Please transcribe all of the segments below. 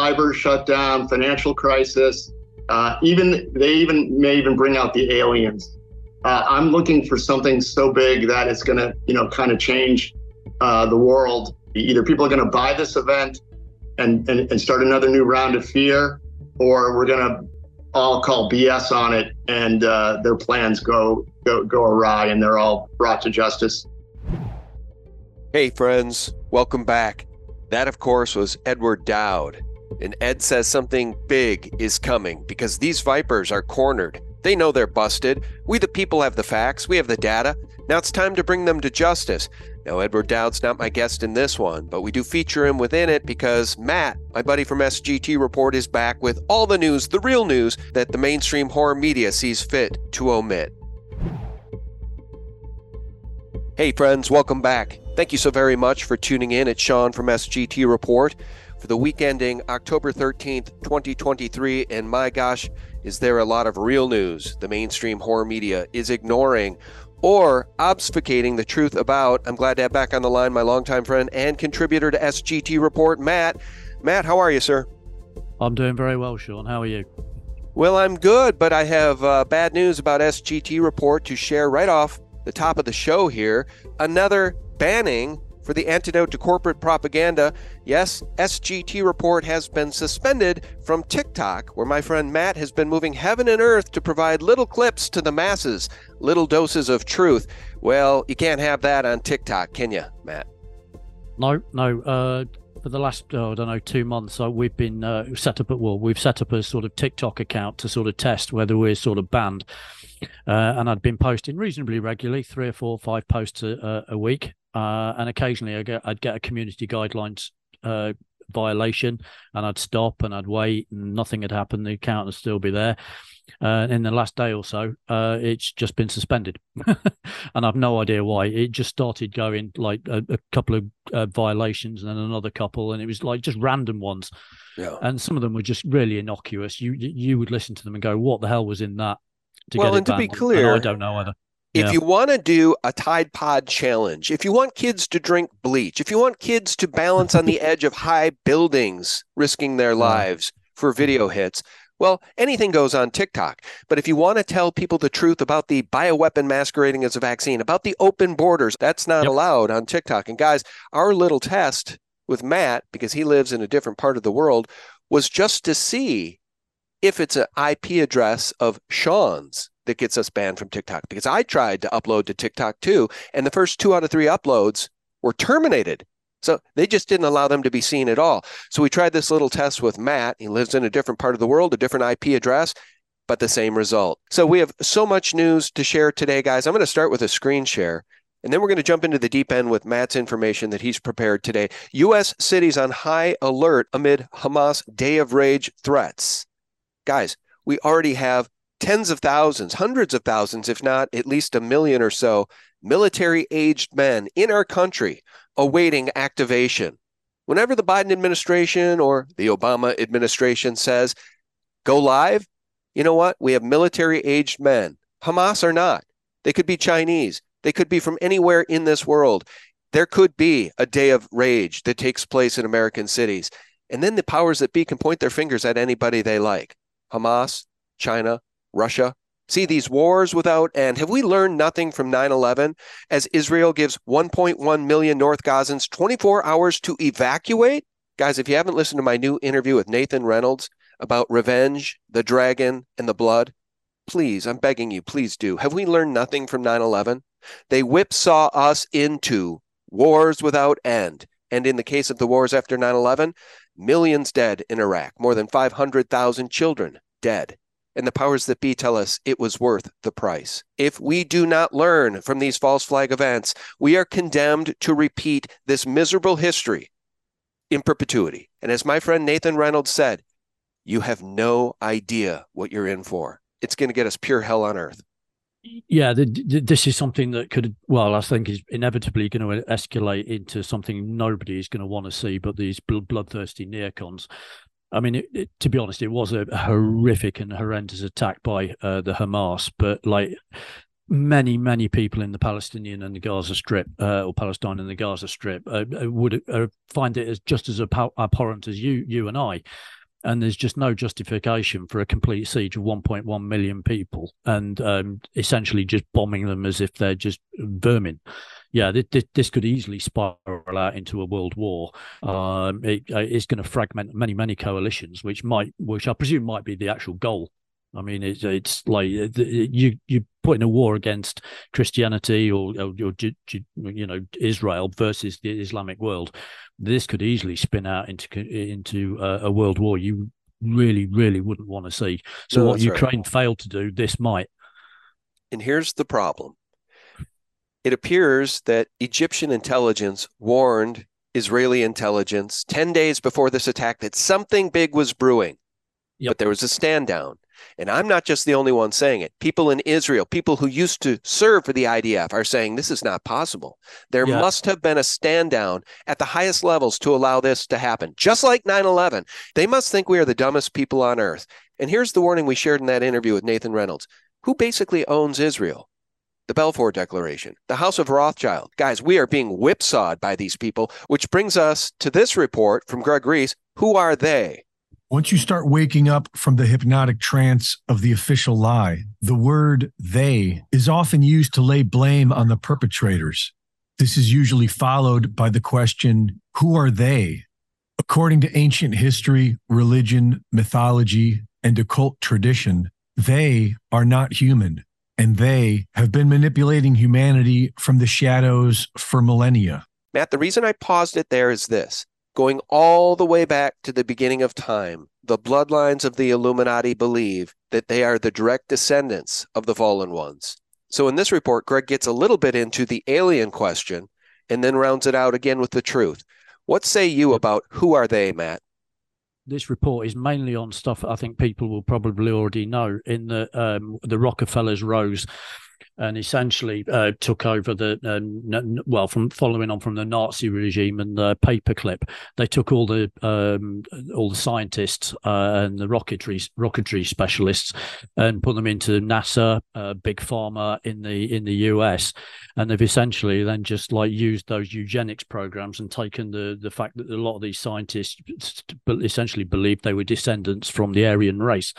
cyber shutdown, financial crisis. Uh, even they even may even bring out the aliens. Uh, I'm looking for something so big that it's going to, you know, kind of change uh, the world. Either people are going to buy this event and, and, and start another new round of fear, or we're going to all call BS on it and uh, their plans go, go go awry and they're all brought to justice. Hey, friends, welcome back. That, of course, was Edward Dowd. And Ed says something big is coming because these Vipers are cornered. They know they're busted. We, the people, have the facts. We have the data. Now it's time to bring them to justice. Now, Edward Dowd's not my guest in this one, but we do feature him within it because Matt, my buddy from SGT Report, is back with all the news, the real news that the mainstream horror media sees fit to omit. Hey, friends, welcome back. Thank you so very much for tuning in. It's Sean from SGT Report for the week ending October 13th, 2023. And my gosh, is there a lot of real news the mainstream horror media is ignoring or obfuscating the truth about? I'm glad to have back on the line my longtime friend and contributor to SGT Report, Matt. Matt, how are you, sir? I'm doing very well, Sean. How are you? Well, I'm good, but I have uh, bad news about SGT Report to share right off the top of the show here. Another banning for the antidote to corporate propaganda. Yes, SGT Report has been suspended from TikTok, where my friend Matt has been moving heaven and earth to provide little clips to the masses, little doses of truth. Well, you can't have that on TikTok, can you, Matt? No, no. Uh, for the last, oh, I don't know, two months, uh, we've been uh, set up at well, we've set up a sort of TikTok account to sort of test whether we're sort of banned. Uh, and I'd been posting reasonably regularly, three or four, five posts a, a week uh, and occasionally I get, I'd get a community guidelines uh, violation, and I'd stop and I'd wait, and nothing had happened. The account would still be there. Uh, in the last day or so, uh, it's just been suspended, and I've no idea why. It just started going like a, a couple of uh, violations, and then another couple, and it was like just random ones. Yeah. And some of them were just really innocuous. You you would listen to them and go, "What the hell was in that?" To well, and to be clear, and I don't know either. If yeah. you want to do a Tide Pod challenge, if you want kids to drink bleach, if you want kids to balance on the edge of high buildings, risking their lives for video hits, well, anything goes on TikTok. But if you want to tell people the truth about the bioweapon masquerading as a vaccine, about the open borders, that's not yep. allowed on TikTok. And guys, our little test with Matt, because he lives in a different part of the world, was just to see if it's an IP address of Sean's that gets us banned from TikTok because I tried to upload to TikTok too, and the first two out of three uploads were terminated. So they just didn't allow them to be seen at all. So we tried this little test with Matt. He lives in a different part of the world, a different IP address, but the same result. So we have so much news to share today, guys. I'm going to start with a screen share. And then we're going to jump into the deep end with Matt's information that he's prepared today. U.S. cities on high alert amid Hamas day of rage threats. Guys, we already have tens of thousands, hundreds of thousands, if not at least a million or so, military aged men in our country awaiting activation. Whenever the Biden administration or the Obama administration says, go live, you know what? We have military aged men. Hamas are not. They could be Chinese. They could be from anywhere in this world. There could be a day of rage that takes place in American cities. And then the powers that be can point their fingers at anybody they like Hamas, China, Russia? See these wars without end. Have we learned nothing from 9 11 as Israel gives 1.1 million North Gazans 24 hours to evacuate? Guys, if you haven't listened to my new interview with Nathan Reynolds about revenge, the dragon, and the blood, please, I'm begging you, please do. Have we learned nothing from 9 11? They whipsaw us into wars without end. And in the case of the wars after 9 11, millions dead in Iraq, more than 500,000 children dead and the powers that be tell us it was worth the price. If we do not learn from these false flag events, we are condemned to repeat this miserable history in perpetuity. And as my friend Nathan Reynolds said, you have no idea what you're in for. It's going to get us pure hell on earth. Yeah, the, the, this is something that could, well, I think is inevitably going to escalate into something nobody is going to want to see, but these bloodthirsty neocons. I mean, it, it, to be honest, it was a horrific and horrendous attack by uh, the Hamas. But like many, many people in the Palestinian and the Gaza Strip, uh, or Palestine and the Gaza Strip, uh, uh would uh, find it as just as abhorrent as you, you and I. And there's just no justification for a complete siege of 1.1 million people and um, essentially just bombing them as if they're just vermin. Yeah, this, this could easily spiral out into a world war. Um, it, uh, it's going to fragment many, many coalitions, which might, which I presume might be the actual goal I mean, it's it's like you you putting a war against Christianity or, or, or you know Israel versus the Islamic world. This could easily spin out into into a, a world war you really really wouldn't want to see. So no, what Ukraine right. failed to do, this might. And here's the problem. It appears that Egyptian intelligence warned Israeli intelligence 10 days before this attack that something big was brewing. Yep. But there was a stand down. And I'm not just the only one saying it. People in Israel, people who used to serve for the IDF, are saying this is not possible. There yeah. must have been a stand down at the highest levels to allow this to happen. Just like 9 11, they must think we are the dumbest people on earth. And here's the warning we shared in that interview with Nathan Reynolds who basically owns Israel? The Balfour Declaration, the House of Rothschild. Guys, we are being whipsawed by these people, which brings us to this report from Greg Reese. Who are they? Once you start waking up from the hypnotic trance of the official lie, the word they is often used to lay blame on the perpetrators. This is usually followed by the question, who are they? According to ancient history, religion, mythology, and occult tradition, they are not human, and they have been manipulating humanity from the shadows for millennia. Matt, the reason I paused it there is this Going all the way back to the beginning of time, the bloodlines of the Illuminati believe that they are the direct descendants of the fallen ones. So in this report, Greg gets a little bit into the alien question and then rounds it out again with the truth. What say you about who are they, Matt? This report is mainly on stuff I think people will probably already know. In the um, the Rockefellers rose and essentially uh, took over the uh, well from following on from the Nazi regime and the paperclip. They took all the um, all the scientists uh, and the rocketry rocketry specialists and put them into NASA, uh, big pharma in the in the US, and they've essentially then just like used those eugenics programs and taken the the fact that a lot of these scientists essentially believed they were descendants from the Aryan race.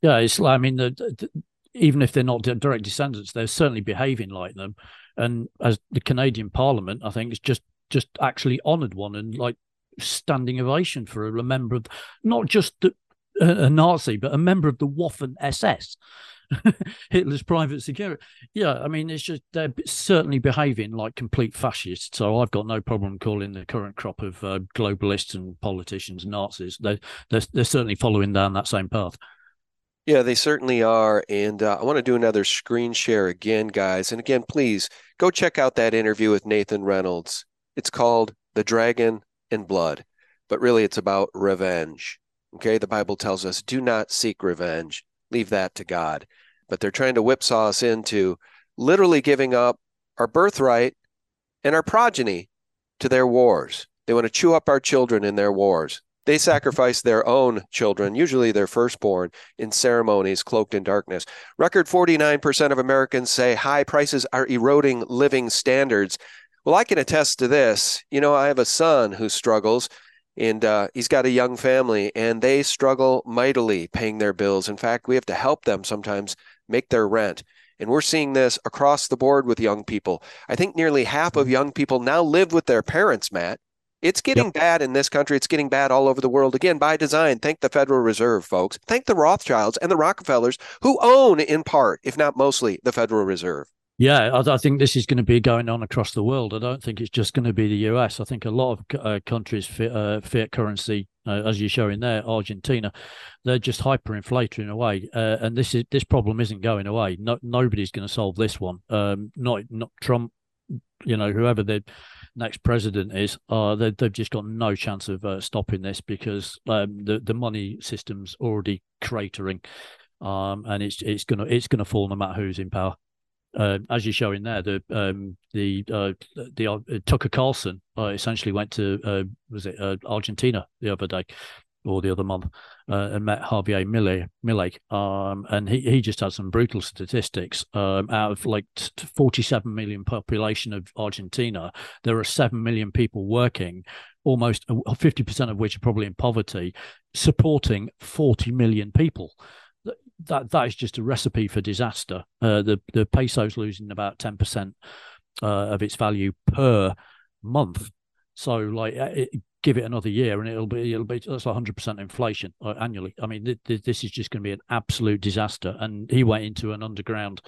Yeah, it's I mean the, the even if they're not direct descendants, they're certainly behaving like them. And as the Canadian Parliament, I think, is just just actually honoured one and like standing ovation for a member of not just the, a, a Nazi, but a member of the Waffen SS. Hitler's private security. Yeah, I mean, it's just they're certainly behaving like complete fascists. So I've got no problem calling the current crop of uh, globalists and politicians Nazis. They they're, they're certainly following down that same path. Yeah, they certainly are. And uh, I want to do another screen share again, guys. And again, please go check out that interview with Nathan Reynolds. It's called The Dragon and Blood, but really it's about revenge. Okay, the Bible tells us do not seek revenge, leave that to God. But they're trying to whipsaw us into literally giving up our birthright and our progeny to their wars. They want to chew up our children in their wars. They sacrifice their own children, usually their firstborn, in ceremonies cloaked in darkness. Record 49% of Americans say high prices are eroding living standards. Well, I can attest to this. You know, I have a son who struggles, and uh, he's got a young family, and they struggle mightily paying their bills. In fact, we have to help them sometimes make their rent. And we're seeing this across the board with young people. I think nearly half of young people now live with their parents, Matt. It's getting yep. bad in this country. It's getting bad all over the world. Again, by design. Thank the Federal Reserve, folks. Thank the Rothschilds and the Rockefellers, who own, in part, if not mostly, the Federal Reserve. Yeah, I, I, think this is going to be going on across the world. I don't think it's just going to be the US. I think a lot of uh, countries' fiat, uh, fiat currency, uh, as you're showing there, Argentina, they're just hyperinflating away, uh, and this is this problem isn't going away. No, nobody's going to solve this one. Um, not not Trump, you know, whoever they next president is, uh, they, have just got no chance of uh, stopping this because um, the the money system's already cratering, um, and it's it's gonna it's gonna fall no matter who's in power. Uh, as you're showing there, the um, the uh, the uh, Tucker Carlson uh, essentially went to uh, was it uh, Argentina the other day, or the other month uh, and met Javier Milei, Milei um, and he, he just had some brutal statistics. Um, out of like 47 million population of Argentina, there are 7 million people working, almost 50% of which are probably in poverty, supporting 40 million people. That that is just a recipe for disaster. Uh, the the peso's losing about 10% uh, of its value per month. So like it, give it another year and it'll be it'll be that's 100% inflation uh, annually i mean th- th- this is just going to be an absolute disaster and he went into an underground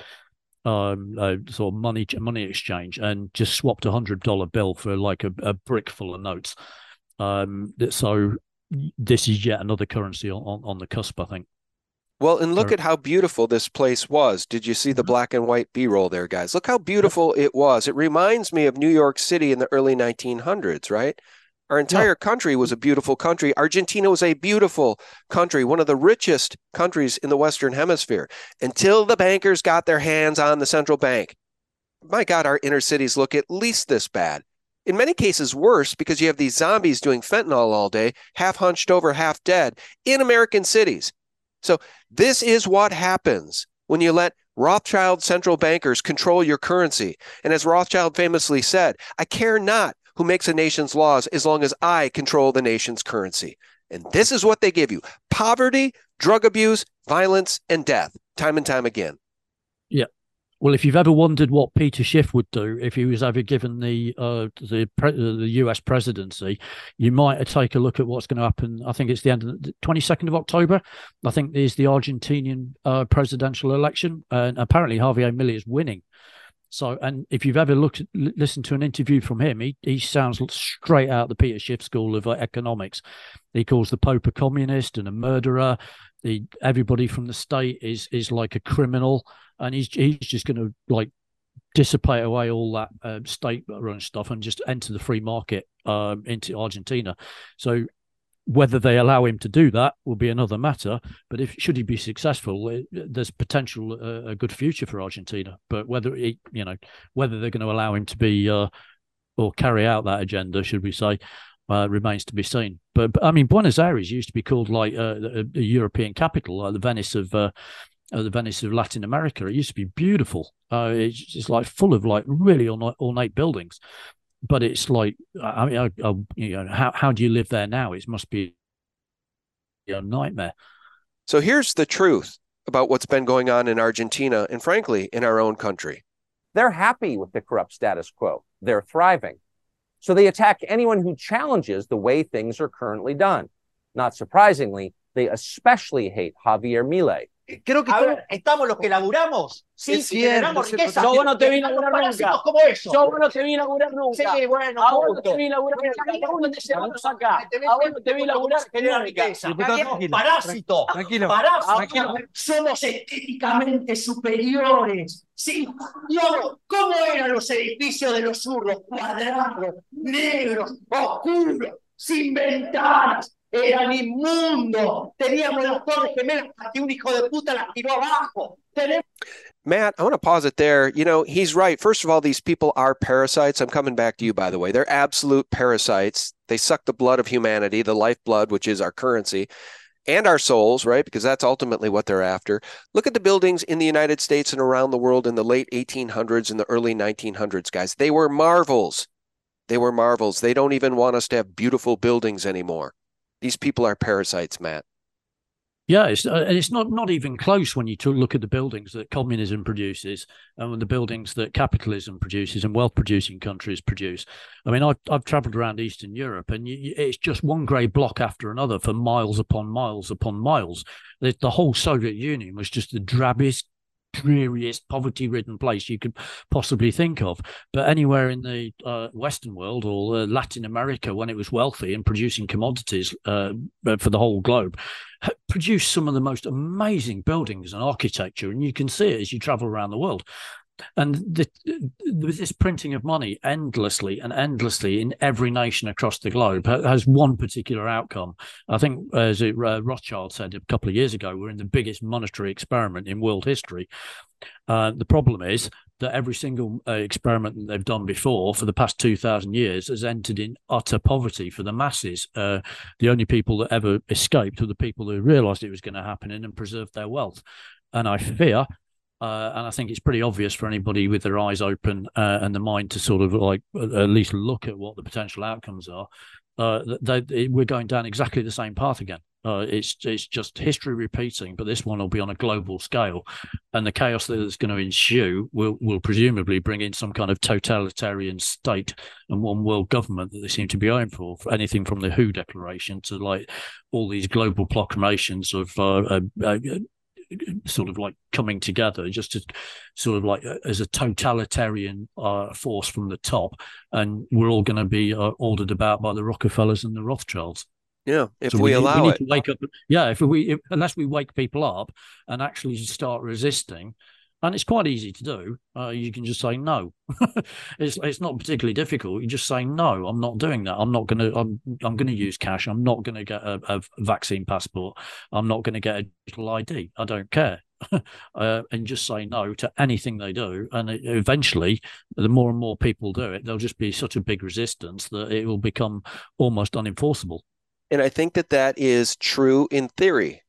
um uh, sort of money money exchange and just swapped a hundred dollar bill for like a, a, brick full of notes um so this is yet another currency on, on, on the cusp i think well, and look at how beautiful this place was. Did you see the mm-hmm. black and white B roll there, guys? Look how beautiful it was. It reminds me of New York City in the early 1900s, right? Our entire yeah. country was a beautiful country. Argentina was a beautiful country, one of the richest countries in the Western Hemisphere, until the bankers got their hands on the central bank. My God, our inner cities look at least this bad. In many cases, worse because you have these zombies doing fentanyl all day, half hunched over, half dead, in American cities. So, this is what happens when you let Rothschild central bankers control your currency. And as Rothschild famously said, I care not who makes a nation's laws as long as I control the nation's currency. And this is what they give you poverty, drug abuse, violence, and death, time and time again. Yeah. Well, if you've ever wondered what Peter Schiff would do if he was ever given the uh, the pre- uh, the U.S. presidency, you might take a look at what's going to happen. I think it's the end of the twenty second of October. I think there's the Argentinian uh, presidential election, and apparently Javier Milei is winning. So, and if you've ever looked, listened to an interview from him, he, he sounds straight out the Peter Schiff school of economics. He calls the Pope a communist and a murderer. The everybody from the state is is like a criminal, and he's he's just going to like dissipate away all that uh, state run stuff and just enter the free market um, into Argentina. So whether they allow him to do that will be another matter. But if should he be successful, it, there's potential uh, a good future for Argentina. But whether he, you know whether they're going to allow him to be uh, or carry out that agenda, should we say, uh, remains to be seen. But, but, I mean, Buenos Aires used to be called like uh, a, a, European capital, like the Venice of. Uh, the Venice of Latin America. It used to be beautiful. Uh, it's, it's like full of like really ornate buildings but it's like I mean, I, I, you know, how how do you live there now? It must be a nightmare. So here's the truth about what's been going on in Argentina and frankly in our own country. They're happy with the corrupt status quo. They're thriving. So they attack anyone who challenges the way things are currently done. Not surprisingly, they especially hate Javier Milei, creo que ver, estamos los que laburamos, sí, es cierto, generamos riqueza. Yo no te vi laburar nunca. como eso. Yo no te vi laburar nunca. Sí, bueno, a vos no te vi laburar nunca. A vos no te llevamos acá. A vos no te vi laburar generar riqueza. Parásito. Tranquilo. Parásito. Somos estéticamente superiores. Sí, no, ¿cómo eran los edificios de los zurros? Cuadrados, negros, oscuros, sin ventanas, eran inmundos. Teníamos las torres gemelas un hijo de puta las tiró abajo. Matt, I want to pause it there. You know, he's right. First of all, these people are parasites. I'm coming back to you, by the way. They're absolute parasites. They suck the blood of humanity, the lifeblood, which is our currency, and our souls, right? Because that's ultimately what they're after. Look at the buildings in the United States and around the world in the late 1800s and the early 1900s, guys. They were marvels. They were marvels. They don't even want us to have beautiful buildings anymore. These people are parasites, Matt. Yeah, it's, uh, it's not not even close when you look at the buildings that communism produces and the buildings that capitalism produces and wealth producing countries produce. I mean, I've, I've traveled around Eastern Europe and you, it's just one grey block after another for miles upon miles upon miles. The, the whole Soviet Union was just the drabbest, dreariest, poverty ridden place you could possibly think of. But anywhere in the uh, Western world or uh, Latin America, when it was wealthy and producing commodities uh, for the whole globe, produced some of the most amazing buildings and architecture. And you can see it as you travel around the world. And the, this printing of money endlessly and endlessly in every nation across the globe has one particular outcome. I think, as it, uh, Rothschild said a couple of years ago, we're in the biggest monetary experiment in world history. Uh, the problem is that every single uh, experiment that they've done before for the past 2,000 years has entered in utter poverty for the masses. Uh, the only people that ever escaped were the people who realized it was going to happen and preserved their wealth. And I fear uh, and I think it's pretty obvious for anybody with their eyes open uh, and the mind to sort of like at least look at what the potential outcomes are. Uh, we're going down exactly the same path again. Uh, it's it's just history repeating, but this one will be on a global scale, and the chaos that is going to ensue will will presumably bring in some kind of totalitarian state and one world government that they seem to be aiming for. for anything from the WHO declaration to like all these global proclamations of uh, uh sort of like coming together just to sort of like as a totalitarian uh, force from the top. And we're all going to be uh, ordered about by the rockefellers and the rothschilds. Yeah if so we, we, allow we it. wake up yeah if we if, unless we wake people up and actually start resisting and it's quite easy to do. Uh, you can just say no. it's it's not particularly difficult. You just say no. I'm not doing that. I'm not going to. I'm I'm going to use cash. I'm not going to get a, a, vaccine passport. I'm not going to get a digital ID. I don't care. uh, and just say no to anything they do. And it, eventually, the more and more people do it, there'll just be such a big resistance that it will become almost unenforceable. And I think that that is true in theory.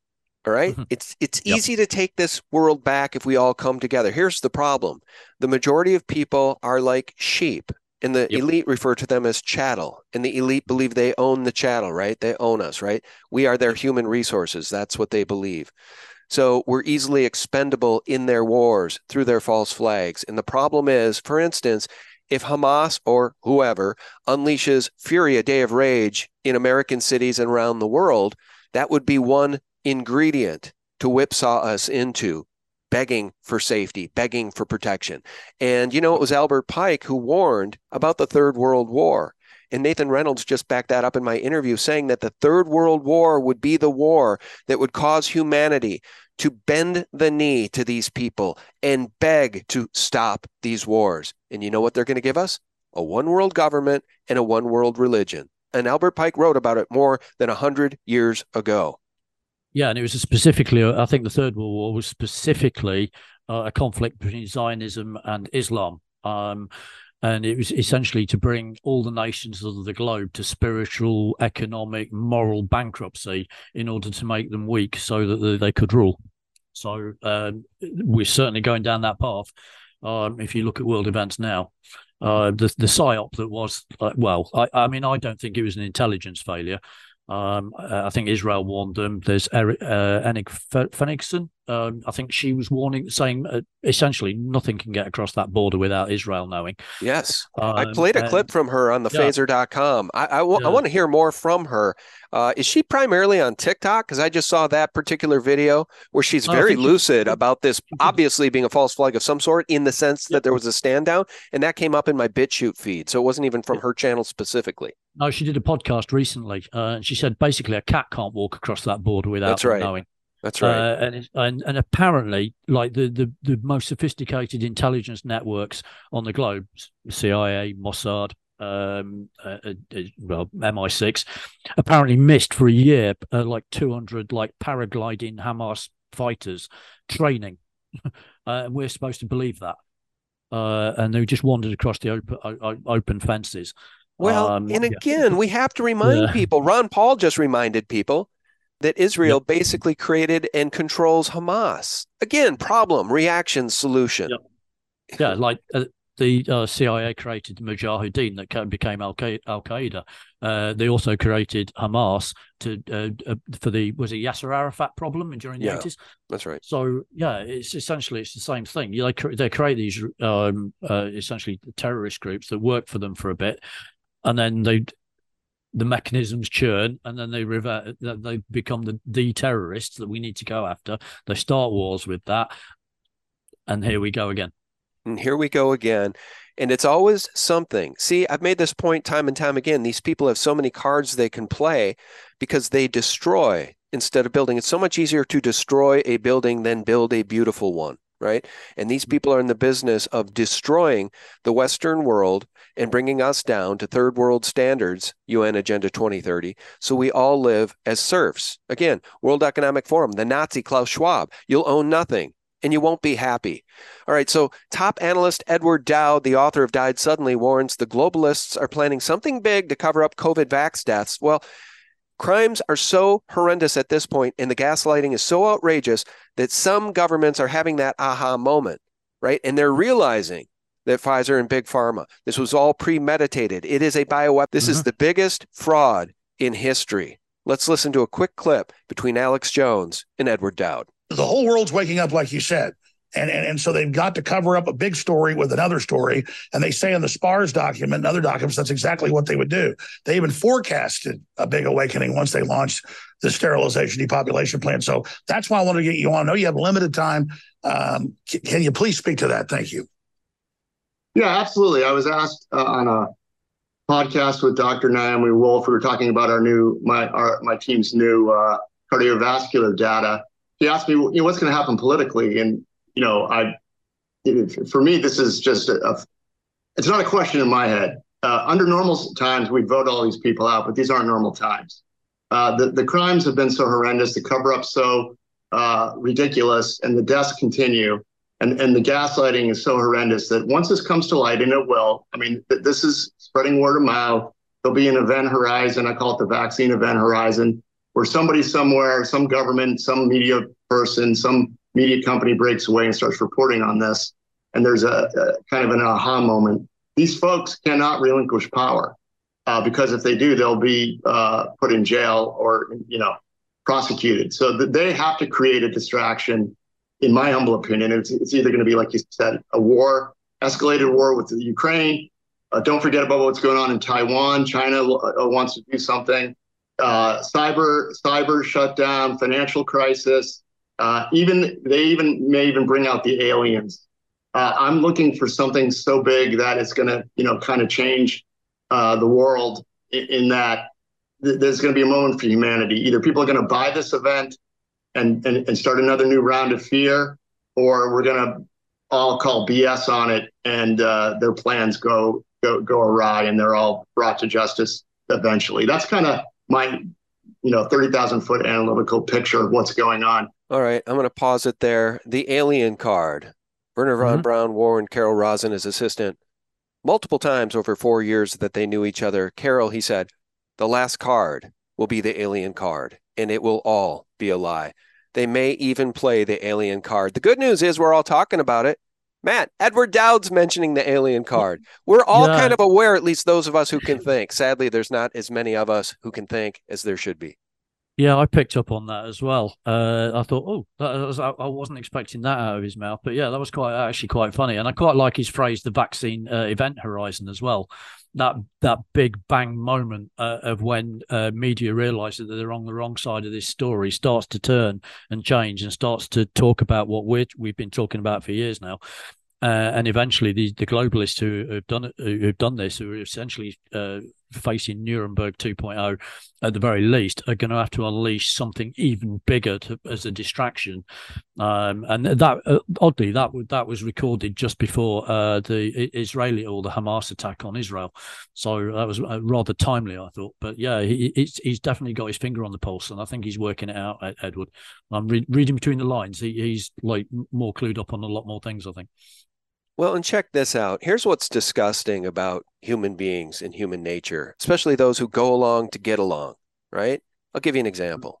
All right? It's it's yep. easy to take this world back if we all come together. Here's the problem. The majority of people are like sheep and the yep. elite refer to them as chattel and the elite believe they own the chattel right they own us right we are their human resources that's what they believe so we're easily expendable in their wars through their false flags and the problem is for instance if hamas or whoever unleashes fury a day of rage in american cities and around the world that would be one ingredient to whipsaw us into begging for safety, begging for protection. And, you know, it was Albert Pike who warned about the Third World War. And Nathan Reynolds just backed that up in my interview, saying that the Third World War would be the war that would cause humanity to bend the knee to these people and beg to stop these wars. And you know what they're going to give us? A one world government and a one world religion. And Albert Pike wrote about it more than 100 years ago. Yeah, and it was specifically, I think the Third World War was specifically uh, a conflict between Zionism and Islam. Um, and it was essentially to bring all the nations of the globe to spiritual, economic, moral bankruptcy in order to make them weak so that they could rule. So um, we're certainly going down that path. Um, if you look at world events now, uh, the the psyop that was uh, well, I, I mean, I don't think it was an intelligence failure. Um, I think Israel warned them. There's Eric, uh, Enig. Um, I think she was warning, saying uh, essentially nothing can get across that border without Israel knowing. Yes. Um, I played a and, clip from her on the yeah. phaser.com. I, I, w- yeah. I want to hear more from her. Uh, is she primarily on TikTok? Because I just saw that particular video where she's very lucid she, about this obviously being a false flag of some sort in the sense that there was a stand down. And that came up in my BitChute feed. So it wasn't even from her channel specifically. No, she did a podcast recently. Uh, and she said basically a cat can't walk across that border without That's right. knowing. That's right. Uh, and, and and apparently, like the, the the most sophisticated intelligence networks on the globe, CIA, Mossad, um, uh, uh, uh well, MI6, apparently missed for a year uh, like 200 like paragliding Hamas fighters training. and we're supposed to believe that. and they just wandered across the open open fences. Well, um, and again, yeah. we have to remind yeah. people. Ron Paul just reminded people that Israel yep. basically created and controls Hamas. Again, problem, reaction, solution. Yep. Yeah, like uh, the uh, CIA created the Mujahideen that became Al Qaeda. Uh, they also created Hamas to uh, uh, for the was it Yasser Arafat problem during the eighties. that's right. So yeah, it's essentially it's the same thing. They they create these um, uh, essentially terrorist groups that work for them for a bit, and then they the mechanisms churn and then they revert they become the, the terrorists that we need to go after. They start wars with that and here we go again. And here we go again. And it's always something. See i've made this point time and time again. These people have so many cards they can play because they destroy instead of building. It's so much easier to destroy a building than build a beautiful one right? And these mm-hmm. people are in the business of destroying the Western world and bringing us down to third world standards, UN Agenda 2030, so we all live as serfs. Again, World Economic Forum, the Nazi Klaus Schwab, you'll own nothing and you won't be happy. All right, so top analyst Edward Dowd, the author of Died Suddenly, warns the globalists are planning something big to cover up COVID vax deaths. Well, Crimes are so horrendous at this point, and the gaslighting is so outrageous that some governments are having that aha moment, right? And they're realizing that Pfizer and Big Pharma, this was all premeditated. It is a bioweapon. This mm-hmm. is the biggest fraud in history. Let's listen to a quick clip between Alex Jones and Edward Dowd. The whole world's waking up, like you said. And, and, and so they've got to cover up a big story with another story. And they say in the SPARS document and other documents, that's exactly what they would do. They even forecasted a big awakening once they launched the sterilization depopulation plan. So that's why I wanted to get you on. I know you have limited time. Um, can you please speak to that? Thank you. Yeah, absolutely. I was asked uh, on a podcast with Dr. Naomi Wolf. We were talking about our new, my, our, my team's new uh, cardiovascular data. He asked me, you know, what's going to happen politically? And you know, I for me, this is just a, a it's not a question in my head. Uh, under normal times, we'd vote all these people out, but these aren't normal times. Uh, the the crimes have been so horrendous, the cover up so uh, ridiculous, and the deaths continue, and and the gaslighting is so horrendous that once this comes to light, and it will. I mean, th- this is spreading word of mouth. There'll be an event horizon. I call it the vaccine event horizon, where somebody somewhere, some government, some media person, some media company breaks away and starts reporting on this, and there's a, a kind of an aha moment. These folks cannot relinquish power uh, because if they do, they'll be uh, put in jail or you know prosecuted. So th- they have to create a distraction. In my humble opinion, it's, it's either going to be like you said, a war, escalated war with the Ukraine. Uh, don't forget about what's going on in Taiwan. China uh, wants to do something. Uh, cyber cyber shutdown, financial crisis, uh, even they even may even bring out the aliens. Uh, I'm looking for something so big that it's going to, you know, kind of change uh, the world in, in that th- there's going to be a moment for humanity. Either people are going to buy this event and, and, and start another new round of fear, or we're going to all call BS on it and uh, their plans go go go awry and they're all brought to justice eventually. That's kind of my you know 30,000 foot analytical picture of what's going on. All right, I'm going to pause it there. The alien card. Wernher von mm-hmm. Braun warned Carol Rosin, his assistant, multiple times over four years that they knew each other. Carol, he said, the last card will be the alien card, and it will all be a lie. They may even play the alien card. The good news is we're all talking about it. Matt, Edward Dowd's mentioning the alien card. We're all yeah. kind of aware, at least those of us who can think. Sadly, there's not as many of us who can think as there should be. Yeah, I picked up on that as well. Uh, I thought, oh, that was, I wasn't expecting that out of his mouth, but yeah, that was quite actually quite funny, and I quite like his phrase, the vaccine uh, event horizon as well. That that big bang moment uh, of when uh, media realizes that they're on the wrong side of this story starts to turn and change and starts to talk about what we we've been talking about for years now, uh, and eventually, the, the globalists who have done who've done this, who are essentially uh, facing Nuremberg 2.0 at the very least, are going to have to unleash something even bigger to, as a distraction. Um, and that, uh, oddly, that that was recorded just before uh, the Israeli or the Hamas attack on Israel, so that was uh, rather timely, I thought. But yeah, he, he's definitely got his finger on the pulse, and I think he's working it out, Edward. I'm re- reading between the lines. He, he's like more clued up on a lot more things, I think. Well, and check this out. Here's what's disgusting about human beings and human nature, especially those who go along to get along, right? I'll give you an example.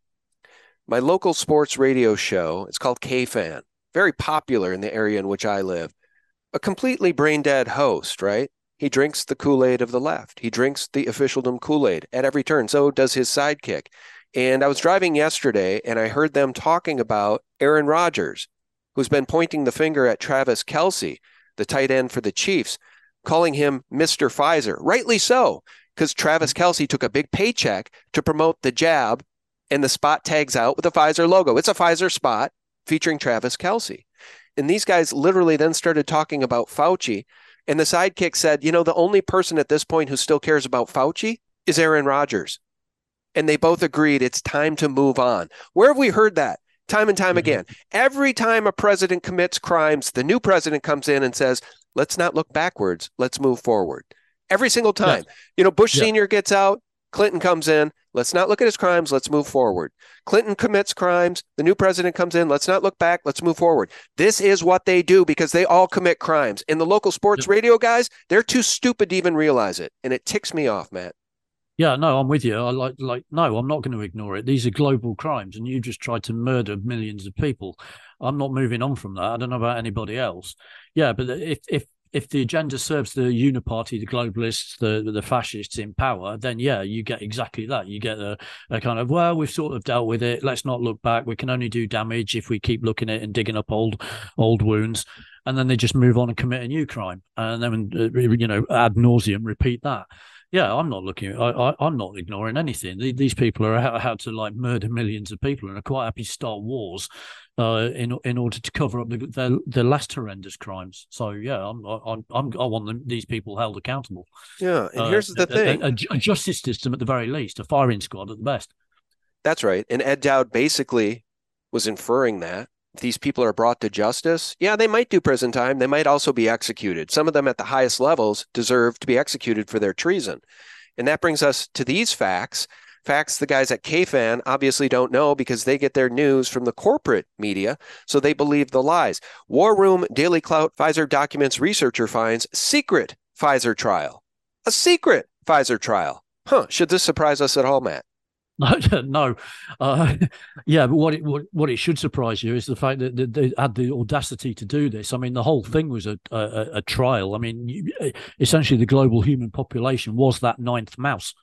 My local sports radio show, it's called KFAN, very popular in the area in which I live. A completely brain dead host, right? He drinks the Kool Aid of the left. He drinks the officialdom Kool Aid at every turn. So does his sidekick. And I was driving yesterday and I heard them talking about Aaron Rodgers, who's been pointing the finger at Travis Kelce the tight end for the Chiefs, calling him Mr. Pfizer. Rightly so, because Travis mm-hmm. Took a big paycheck to promote the jab, and the spot tags out with a Pfizer logo. It's a Pfizer spot featuring Travis Kelce. And these guys literally then started talking about Fauci. And the sidekick said, you know, the only person at this point who still cares about Fauci is Aaron Rodgers. And they both agreed it's time to move on. Where have we heard that? Time and time mm-hmm. again. Every time a president commits crimes, the new president comes in and says, let's not look backwards, let's move forward. Every single time. Yeah. You know, Bush yeah. Sr. gets out, Clinton comes in, let's not look at his crimes, let's move forward. Clinton commits crimes, the new president comes in, let's not look back, let's move forward. This is what they do because they all commit crimes. And the local sports yeah. radio guys, they're too stupid to even realize it. And it ticks me off, Matt. Yeah, no, I'm with you. I like like no, I'm not going to ignore it. These are global crimes, and you just tried to murder millions of people. I'm not moving on from that. I don't know about anybody else. Yeah, but if if if the agenda serves the uniparty, the globalists, the the fascists in power, then yeah, you get exactly that. You get a, a kind of well, we've sort of dealt with it. Let's not look back. We can only do damage if we keep looking at and digging up old old wounds, and then they just move on and commit a new crime, and then uh, you know ad nauseum repeat that yeah, I'm not looking. I, I, am not ignoring anything. These people are out how to like murder millions of people and are quite happy to start wars, uh, in in order to cover up the, their their last horrendous crimes. So yeah, I'm I'm, I'm i want them, these people held accountable. Yeah, and uh, here's the thing: a, a, a justice system at the very least, a firing squad at the best. That's right. And Ed Dowd basically was inferring that these people are brought to justice, yeah, they might do prison time. They might also be executed. Some of them at the highest levels deserve to be executed for their treason. And that brings us to these facts. Facts the guys at KFAN obviously don't know because they get their news from the corporate media, so they believe the lies. War Room Daily Clout Pfizer documents researcher finds secret Pfizer trial. A secret Pfizer trial. Huh, should this surprise us at all, Matt? No, no, uh, yeah. But what it what, what, it should surprise you is the fact that they had the audacity to do this. I mean, the whole thing was a a, a trial. I mean, you, essentially, the global human population was that ninth mouse.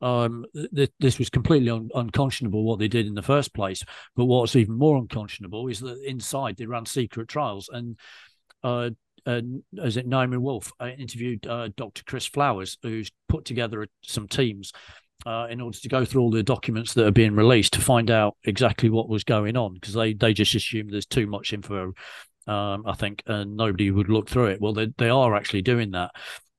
Um, th- this was completely un- unconscionable what they did in the first place. But what's even more unconscionable is that inside they ran secret trials and. Uh, uh, as it Naomi Wolf I interviewed uh, Dr. Chris Flowers, who's put together some teams uh, in order to go through all the documents that are being released to find out exactly what was going on because they they just assume there's too much info um, I think and nobody would look through it. Well they, they are actually doing that.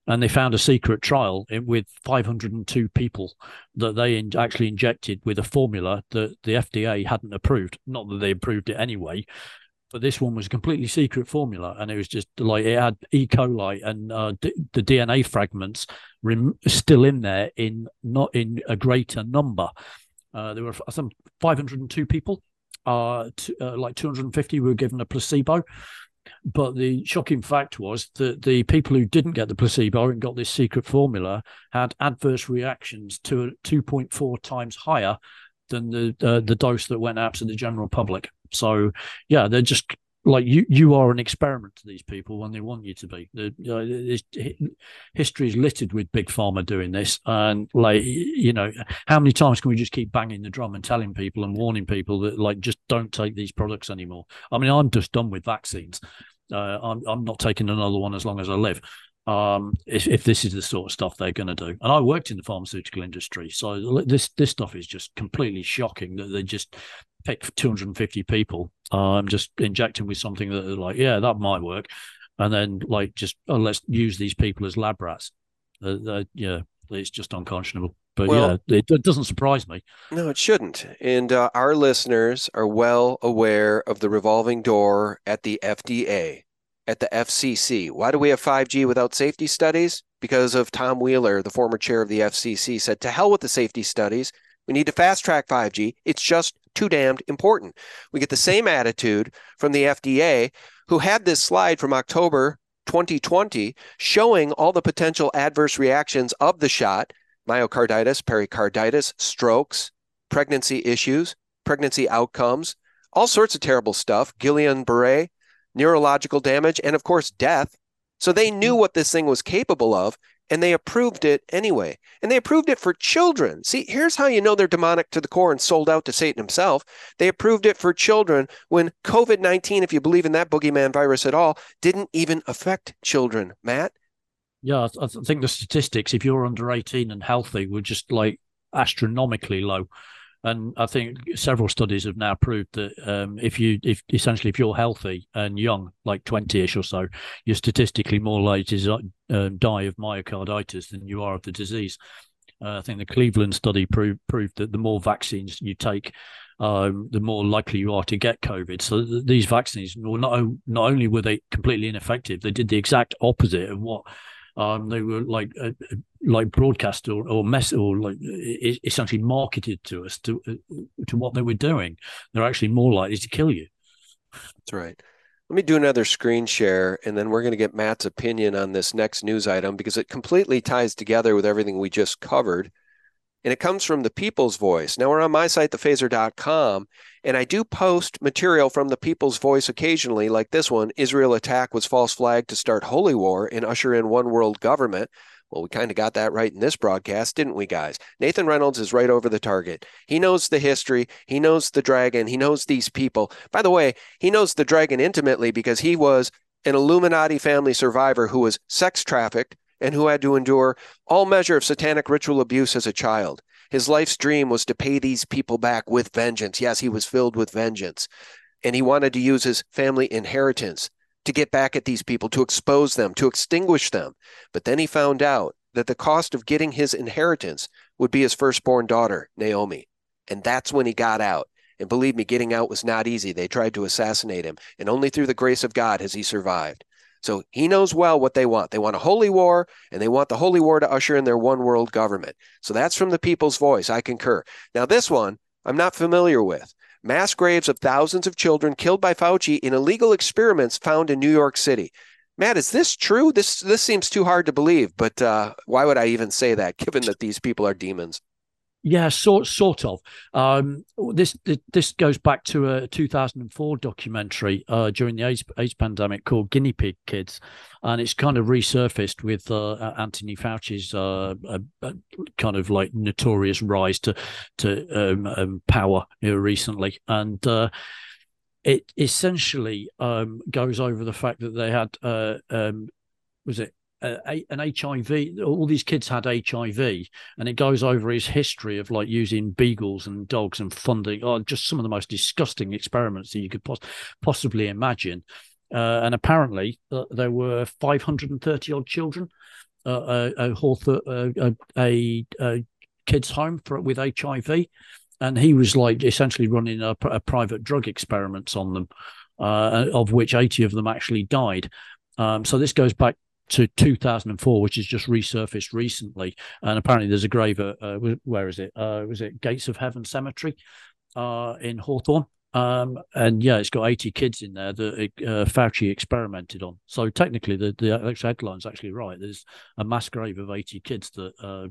And they found a secret trial with 502 people that they in, actually injected with a formula that the FDA hadn't approved. Not that they approved it anyway but this one was a completely secret formula and it was just like it had e. coli and uh, d- the dna fragments rem- still in there in not in a greater number. Uh, there were some 502 people uh, t- uh, like 250 were given a placebo. But the shocking fact was that the people who didn't get the placebo and got this secret formula had adverse reactions to 2.4 times higher than the uh, the dose that went out to the general public. So yeah, they're just like you you are an experiment to these people when they want you to be. The, uh, history is littered with big pharma doing this, and like you know, how many times can we just keep banging the drum and telling people and warning people that like just don't take these products anymore? I mean, I'm just done with vaccines. Uh, I'm I'm not taking another one as long as I live um, if, if this is the sort of stuff they're going to do. And I worked in the pharmaceutical industry, so this this stuff is just completely shocking that they just pick 250 people, I'm um, just injecting with something that like, yeah, that might work, and then like just oh, let's use these people as lab rats. Uh, uh, yeah, it's just unconscionable. But well, yeah, it, it, doesn't surprise me. No, it shouldn't. And uh, our listeners are well aware of the revolving door at the FDA at the FCC. Why do we have 5G without safety studies? Because of Tom Wheeler, the former chair of the FCC, said, to hell with the safety studies. We need to fast track 5G. It's just too damned important. We get the same attitude from the FDA, who had this slide from October 2020 showing all the potential adverse reactions of the shot myocarditis, pericarditis, strokes, pregnancy issues, pregnancy outcomes, all sorts of terrible stuff. Guillain Barre, neurological damage, and of course, death. So they knew mm. what this thing was capable of, and they approved it anyway. And they approved it for children. See, here's how you know they're demonic to the core and sold out to Satan himself. They approved it for children when COVID 19, if you believe in that boogeyman virus at all, didn't even affect children, Matt. Yeah, I think the statistics, if you're under 18 and healthy, were just like astronomically low. And I think several studies have now proved that um, if you, if essentially, if you're healthy and young, like 20 ish or so, you're statistically more likely to uh, die of myocarditis than you are of the disease. Uh, I think the Cleveland study proved proved that the more vaccines you take, um, the more likely you are to get COVID. So th- these vaccines, well, not not only were they completely ineffective, they did the exact opposite of what um, they were like uh, uh like broadcast or, or mess or like essentially marketed to us to uh, to what they were doing. They're actually more likely to kill you. That's right. Let me do another screen share, and then we're going to get Matt's opinion on this next news item because it completely ties together with everything we just covered and it comes from the People's Voice. Now we're on my site, thephaser.com, and I do post material from the People's Voice occasionally, like this one Israel attack was false flag to start holy war and usher in one world government. Well, we kind of got that right in this broadcast, didn't we, guys? Nathan Reynolds is right over the target. He knows the history, he knows the dragon, he knows these people. By the way, he knows the dragon intimately because he was an Illuminati family survivor who was sex trafficked and who had to endure all measure of satanic ritual abuse as a child. His life's dream was to pay these people back with vengeance. Yes, he was filled with vengeance. And he wanted to use his family inheritance to get back at these people, to expose them, to extinguish them. But then he found out that the cost of getting his inheritance would be his firstborn daughter, Naomi. And that's when he got out. And believe me, getting out was not easy. They tried to assassinate him, and only through the grace of God has he survived. So he knows well what they want. They want a holy war, and they want the holy war to usher in their one world government. So that's from the people's voice. I concur. Now, this one I'm not familiar with. Mass graves of thousands of children killed by Fauci in illegal experiments found in New York City. Matt, is this true? This this seems too hard to believe, but uh, why would I even say that, given that these people are demons? Yeah, sort sort of. Um, this this goes back to a 2004 documentary uh, during the AIDS, AIDS, pandemic called Guinea Pig Kids, and it's kind of resurfaced with uh, Anthony Fauci's uh, kind of like notorious rise to to um, um, power recently, and uh, it essentially um, goes over the fact that they had uh, um, was it uh, an HIV. All these kids had HIV, and it goes over his history of like using beagles and dogs and funding, oh, just some of the most disgusting experiments that you could pos- possibly imagine. Uh, and apparently, uh, there were 530 odd children. Uh, a, a, a, a, kids' home for with HIV, and he was like essentially running a, a private drug experiments on them, uh, of which 80 of them actually died. Um, so this goes back to 2004, which has just resurfaced recently. And apparently, there's a grave. At, uh, where is it? Uh, was it Gates of Heaven Cemetery uh, in Hawthorne? Um, and yeah, it's got 80 kids in there that uh, Fauci experimented on. So technically, the the headline's actually right. There's a mass grave of 80 kids that. Uh,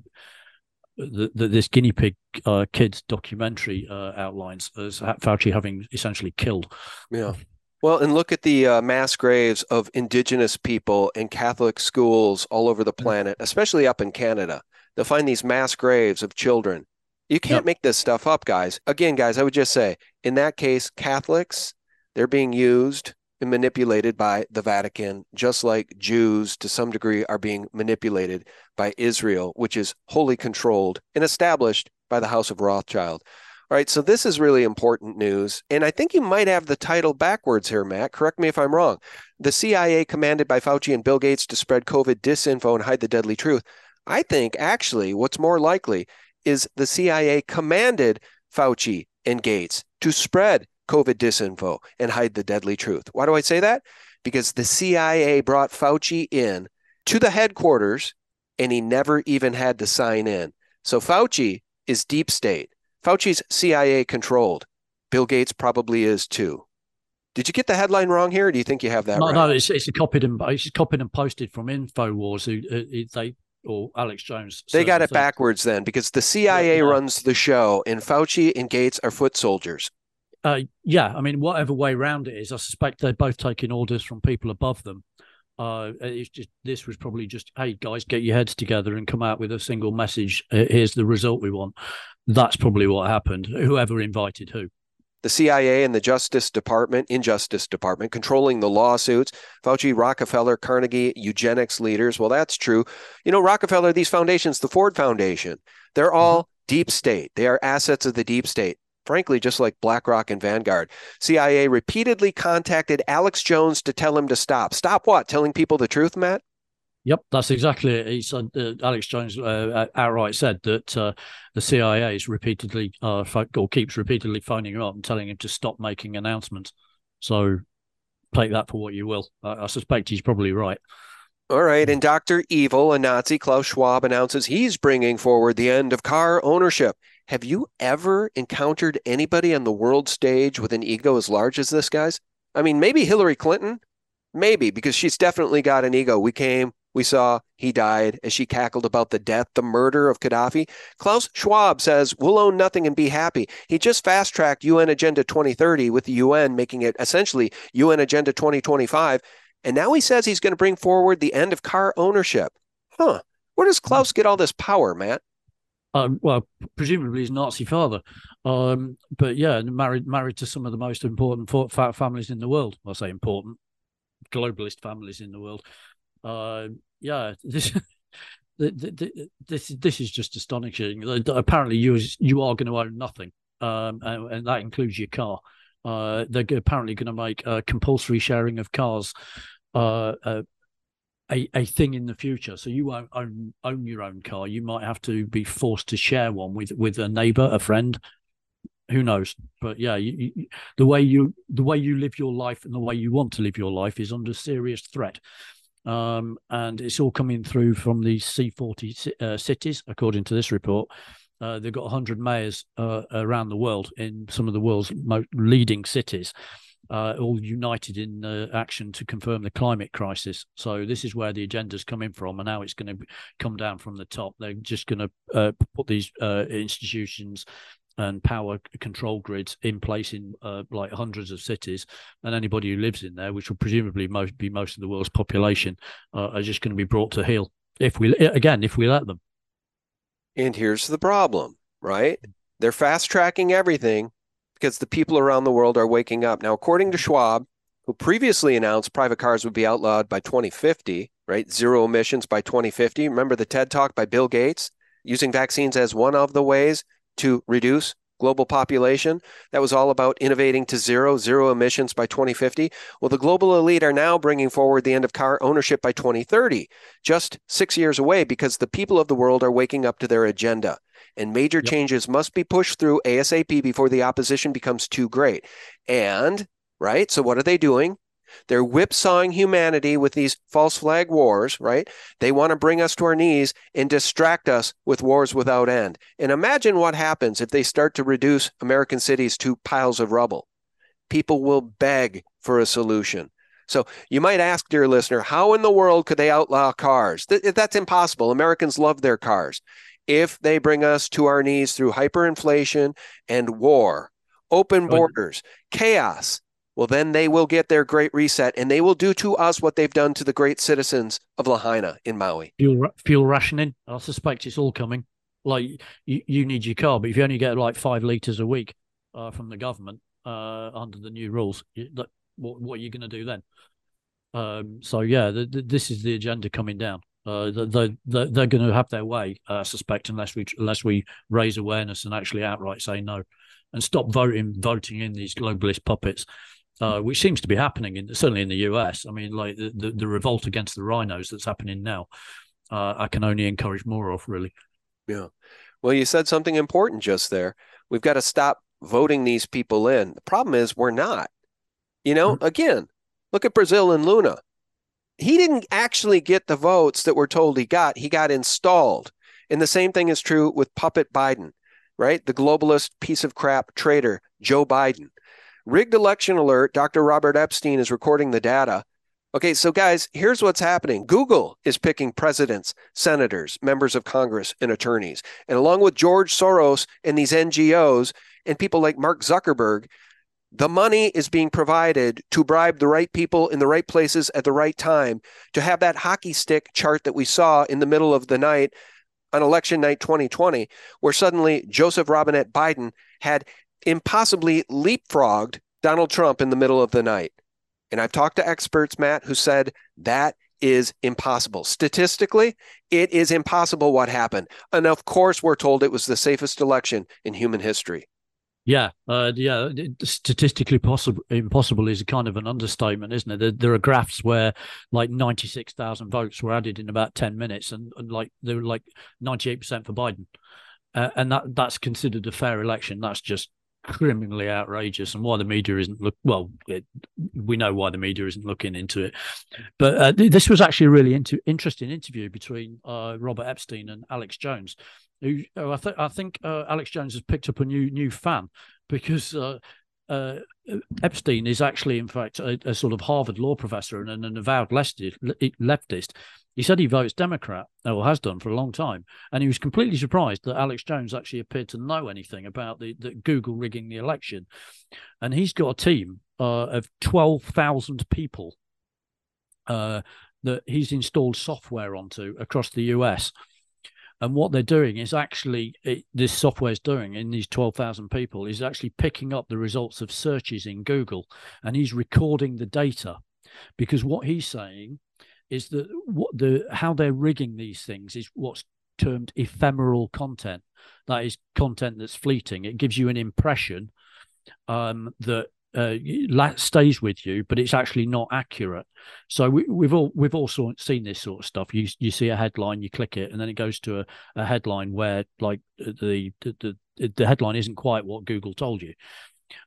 that this guinea pig uh, kids documentary uh, outlines as Fauci having essentially killed. Yeah, well, and look at the uh, mass graves of indigenous people in Catholic schools all over the mm. planet, especially up in Canada. They'll find these mass graves of children. You can't yep. make this stuff up, guys. Again, guys, I would just say in that case, Catholics, they're being used and manipulated by the Vatican, just like Jews to some degree are being manipulated by Israel, which is wholly controlled and established by the House of Rothschild. All right, so this is really important news. And I think you might have the title backwards here, Matt. Correct me if I'm wrong. The CIA commanded by Fauci and Bill Gates to spread COVID disinfo and hide the deadly truth. I think actually what's more likely is the CIA commanded Fauci and Gates to spread COVID disinfo and hide the deadly truth. Why do I say that? Because the CIA brought Fauci in to the headquarters and he never even had to sign in. So Fauci is deep state. Fauci's CIA controlled. Bill Gates probably is too. Did you get the headline wrong here? do you think you have that? No, right? no, it's it's copied and it's copied and posted from Infowars. Who uh, they or Alex Jones? They got it backwards then because the CIA yeah, runs the show, and Fauci and Gates are foot soldiers. Uh, yeah, I mean, whatever way around it is, I suspect they're both taking orders from people above them. Uh, it's just this was probably just, hey guys, get your heads together and come out with a single message. Here's the result we want. That's probably what happened. Whoever invited who. The CIA and the Justice Department, Injustice Department, controlling the lawsuits. Fauci, Rockefeller, Carnegie, eugenics leaders. Well, that's true. You know, Rockefeller, these foundations, the Ford Foundation, they're all mm-hmm. deep state. They are assets of the deep state frankly, just like BlackRock and Vanguard. CIA repeatedly contacted Alex Jones to tell him to stop. Stop what? Telling people the truth, Matt? Yep, that's exactly it. He said, uh, Alex Jones uh, outright said that uh, the CIA is repeatedly, uh, or keeps repeatedly phoning him up and telling him to stop making announcements. So take that for what you will. I, I suspect he's probably right. All right. And Dr. Evil, a Nazi, Klaus Schwab, announces he's bringing forward the end of car ownership. Have you ever encountered anybody on the world stage with an ego as large as this guy's? I mean, maybe Hillary Clinton, maybe, because she's definitely got an ego. We came, we saw he died as she cackled about the death, the murder of Gaddafi. Klaus Schwab says, We'll own nothing and be happy. He just fast tracked UN Agenda 2030 with the UN, making it essentially UN Agenda 2025. And now he says he's going to bring forward the end of car ownership. Huh. Where does hmm. Klaus get all this power, Matt? Um, well, presumably his Nazi father, um, but yeah, married married to some of the most important families in the world. I say important, globalist families in the world. Uh, yeah, this. this this is just astonishing. Apparently, you you are going to own nothing, um, and, and, that includes your car. Uh, they're apparently going to make compulsory sharing of cars uh, uh, a a thing in the future. So you won't own own your own car. You might have to be forced to share one with with a neighbor, a friend, who knows but yeah you, you, the way you the way you live your life and the way you want to live your life is under serious threat um, and it's all coming through from these C40 uh, cities, according to this report. Uh, they've got 100 mayors uh, around the world in some of the world's leading cities, uh, all united in uh, action to confirm the climate crisis. So this is where the agenda's coming from, and now it's going to come down from the top. They're just going to uh, put these institutions and power control grids in place in uh, like hundreds of cities, and anybody who lives in there, which will presumably most, be most of the world's population, uh, are just going to be brought to heel if we again if we let them. And here's the problem, right? They're fast tracking everything because the people around the world are waking up. Now, according to Schwab, who previously announced private cars would be outlawed by 2050, right? Zero emissions by 2050. Remember the TED talk by Bill Gates using vaccines as one of the ways to reduce global population that was all about innovating to zero, zero emissions by 2050. Well, the global elite are now bringing forward the end of car ownership by 2030, just six years away, because the people of the world are waking up to their agenda. And major yep. changes must be pushed through ASAP before the opposition becomes too great. And, right, so what are they doing? They're whipsawing humanity with these false flag wars, right? They want to bring us to our knees and distract us with wars without end. And imagine what happens if they start to reduce American cities to piles of rubble. People will beg for a solution. So you might ask, dear listener, how in the world could they outlaw cars? Th- that's impossible. Americans love their cars. If they bring us to our knees through hyperinflation and war, open borders, chaos, well, then they will get their great reset and they will do to us what they've done to the great citizens of Lahaina in Maui. Fuel, fuel rationing. I suspect it's all coming. Like you, you need your car, but if you only get like five litres a week uh, from the government uh, under the new rules, you, that, what, what are you going to do then? Um, so, yeah, the, the, this is the agenda coming down. Uh, they, they, they're going to have their way, uh, I suspect, unless we unless we raise awareness and actually outright say no, and stop voting voting in these globalist puppets uh, which seems to be happening in certainly in the US. I mean, like the, the, the revolt against the RINOs that's happening now, uh, I can only encourage more of, really. Yeah. Well, you said something important just there. We've got to stop voting these people in. The problem is we're not. You know, mm-hmm. again, look at Brazil and Lula. He didn't actually get the votes that we're told he got. He got installed. And the same thing is true with puppet Biden, right? The globalist piece of crap traitor, Joe Biden. Rigged election alert. Dr. Robert Epstein is recording the data. Okay, so guys, here's what's happening Google is picking presidents, senators, members of Congress, and attorneys. And along with George Soros and these NGOs and people like Mark Zuckerberg, the money is being provided to bribe the right people in the right places at the right time to have that hockey stick chart that we saw in the middle of the night on election night 2020, where suddenly Joseph Robinette Biden had impossibly leapfrogged Donald Trump in the middle of the night. And I've talked to experts, Matt, who said that is impossible. Statistically, it is impossible what happened. And of course, we're told it was the safest election in human history. Yeah, uh, yeah. Statistically possible, impossible is kind of an understatement, isn't it? There, there are graphs where like ninety six thousand votes were added in about ten minutes, and, and like they were like ninety eight percent for Biden, uh, and that that's considered a fair election. That's just criminally outrageous, and why the media isn't look well. It, we know why the media isn't looking into it, but uh, this was actually a really into, interesting interview between uh, Robert Epstein and Alex Jones who I, th- I think uh, Alex Jones has picked up a new new fan because uh, uh, Epstein is actually, in fact, a, a, sort of Harvard law professor and an avowed leftist. He said he votes Democrat, or has done for a long time, and he was completely surprised that Alex Jones actually appeared to know anything about the, the Google rigging the election. And he's got a team uh, of twelve thousand people uh, that he's installed software onto across the US and what they're doing is actually it, this software is doing in these 12,000 people is actually picking up the results of searches in Google and he's recording the data. Because what he's saying is that what the how they're rigging these things is what's termed ephemeral content. That is content that's fleeting. It gives you an impression um, that uh, stays with you, but it's actually not accurate. So we, have all we've also seen this sort of stuff. You you see a headline, you click it, and then it goes to a, a headline where like the, the the the headline isn't quite what Google told you.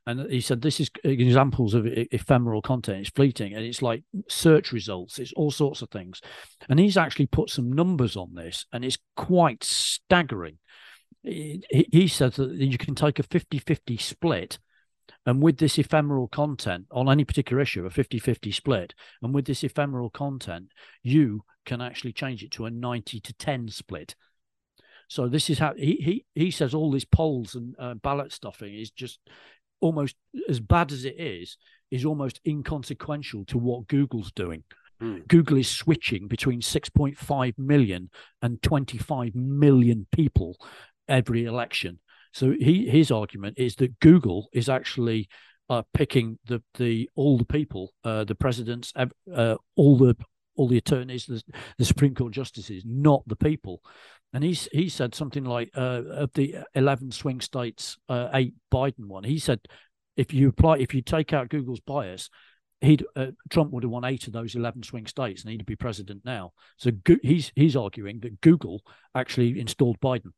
And he said this is examples of ephemeral content. It's fleeting, and it's like search results. It's all sorts of things. And he's actually put some numbers on this, and it's quite staggering. He, he says that you can take a 50-50 split and with this ephemeral content on any particular issue, a 50 50 split, and with this ephemeral content, you can actually change it to a 90 to 10 split. So this is how he he, he says all this polls and uh, ballot stuffing is just almost as bad as it is, is almost inconsequential to what Google's doing. Mm. Google is switching between 6.5 million and 25 million people every election. So he his argument is that Google is actually uh, picking the the all the people, uh, the presidents, uh, all the all the attorneys, the, the, Supreme Court justices, not the people. And he's he said something like uh, of the eleven swing states, uh, eight Biden won. He said if you apply if you take out Google's bias, he'd uh, Trump would have won eight of those eleven swing states, and he'd be president now. So go- he's he's arguing that Google actually installed Biden.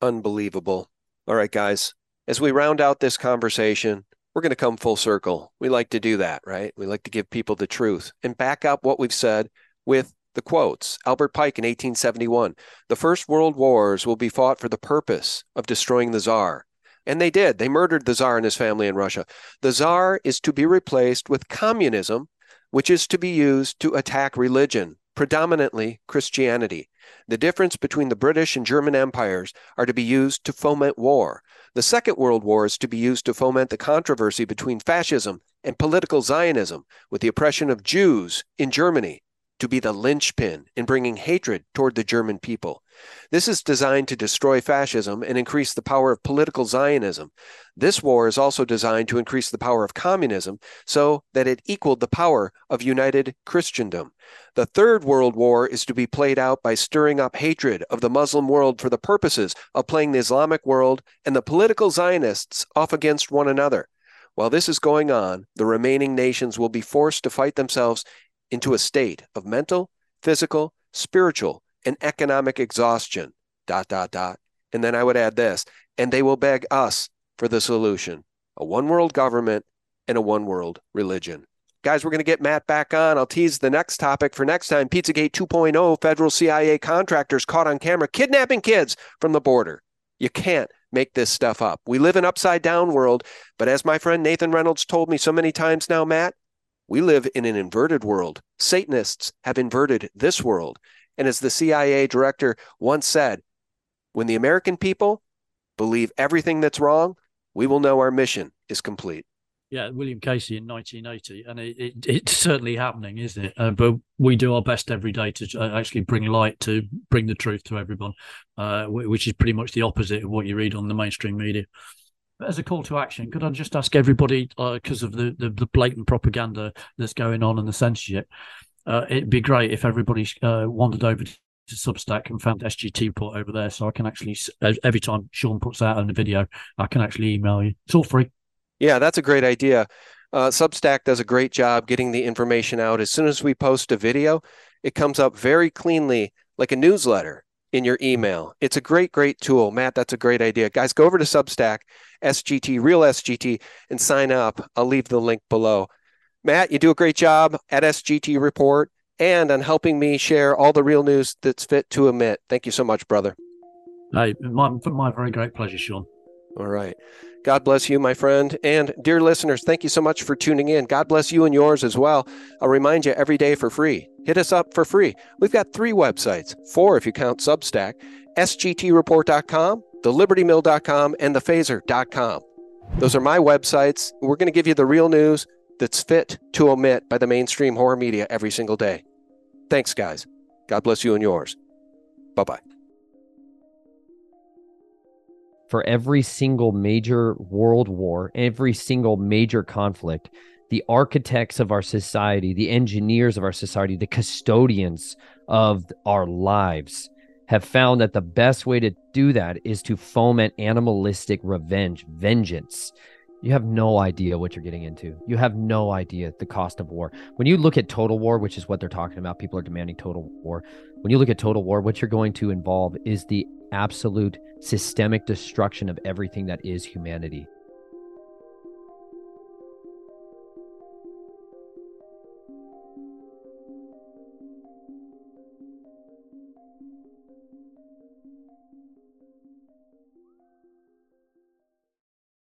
Unbelievable. All right, guys, as we round out this conversation, we're going to come full circle. We like to do that, right? We like to give people the truth and back up what we've said with the quotes. Albert Pike in 1871 The first world wars will be fought for the purpose of destroying the czar. And they did. They murdered the czar and his family in Russia. The czar is to be replaced with communism, which is to be used to attack religion, predominantly Christianity. The difference between the British and German empires are to be used to foment war. The Second World War is to be used to foment the controversy between fascism and political Zionism, with the oppression of Jews in Germany to be the linchpin in bringing hatred toward the German people. This is designed to destroy fascism and increase the power of political Zionism. This war is also designed to increase the power of communism so that it equaled the power of united Christendom. The Third World War is to be played out by stirring up hatred of the Muslim world for the purposes of playing the Islamic world and the political Zionists off against one another. While this is going on, the remaining nations will be forced to fight themselves into a state of mental, physical, spiritual, and economic exhaustion. Dot, dot, dot. And then I would add this, and they will beg us for the solution a one world government and a one world religion. Guys, we're going to get Matt back on. I'll tease the next topic for next time Pizzagate 2.0 federal CIA contractors caught on camera kidnapping kids from the border. You can't make this stuff up. We live in upside down world, but as my friend Nathan Reynolds told me so many times now, Matt, we live in an inverted world. Satanists have inverted this world. And as the CIA director once said, when the American people believe everything that's wrong, we will know our mission is complete. Yeah, William Casey in 1980, and it, it, it's certainly happening, isn't it? Uh, but we do our best every day to uh, actually bring light to bring the truth to everyone, uh, which is pretty much the opposite of what you read on the mainstream media as a call to action, could I just ask everybody, because uh, of the, the, the blatant propaganda that's going on and the censorship, uh, it'd be great if everybody uh, wandered over to Substack and found SGT report over there, so I can actually every time Sean puts out a video, I can actually email you. It's all free. Yeah, that's a great idea. Uh, Substack does a great job getting the information out. As soon as we post a video, it comes up very cleanly, like a newsletter in your email. It's a great, great tool. Matt, that's a great idea. Guys, go over to Substack, SGT, Real SGT, and sign up. I'll leave the link below. Matt, you do a great job at SGT Report and on helping me share all the real news that's fit to emit. Thank you so much, brother. Hey, my, my very great pleasure, Sean. All right. God bless you, my friend. And dear listeners, thank you so much for tuning in. God bless you and yours as well. I'll remind you every day for free. Hit us up for free. We've got three websites, four if you count Substack sgtreport.com, thelibertymill.com, and thephaser.com. Those are my websites. We're going to give you the real news that's fit to omit by the mainstream horror media every single day. Thanks, guys. God bless you and yours. Bye bye. For every single major world war, every single major conflict, the architects of our society, the engineers of our society, the custodians of our lives have found that the best way to do that is to foment animalistic revenge, vengeance you have no idea what you're getting into. You have no idea the cost of war. When you look at total war, which is what they're talking about, people are demanding total war. When you look at total war, what you're going to involve is the absolute systemic destruction of everything that is humanity.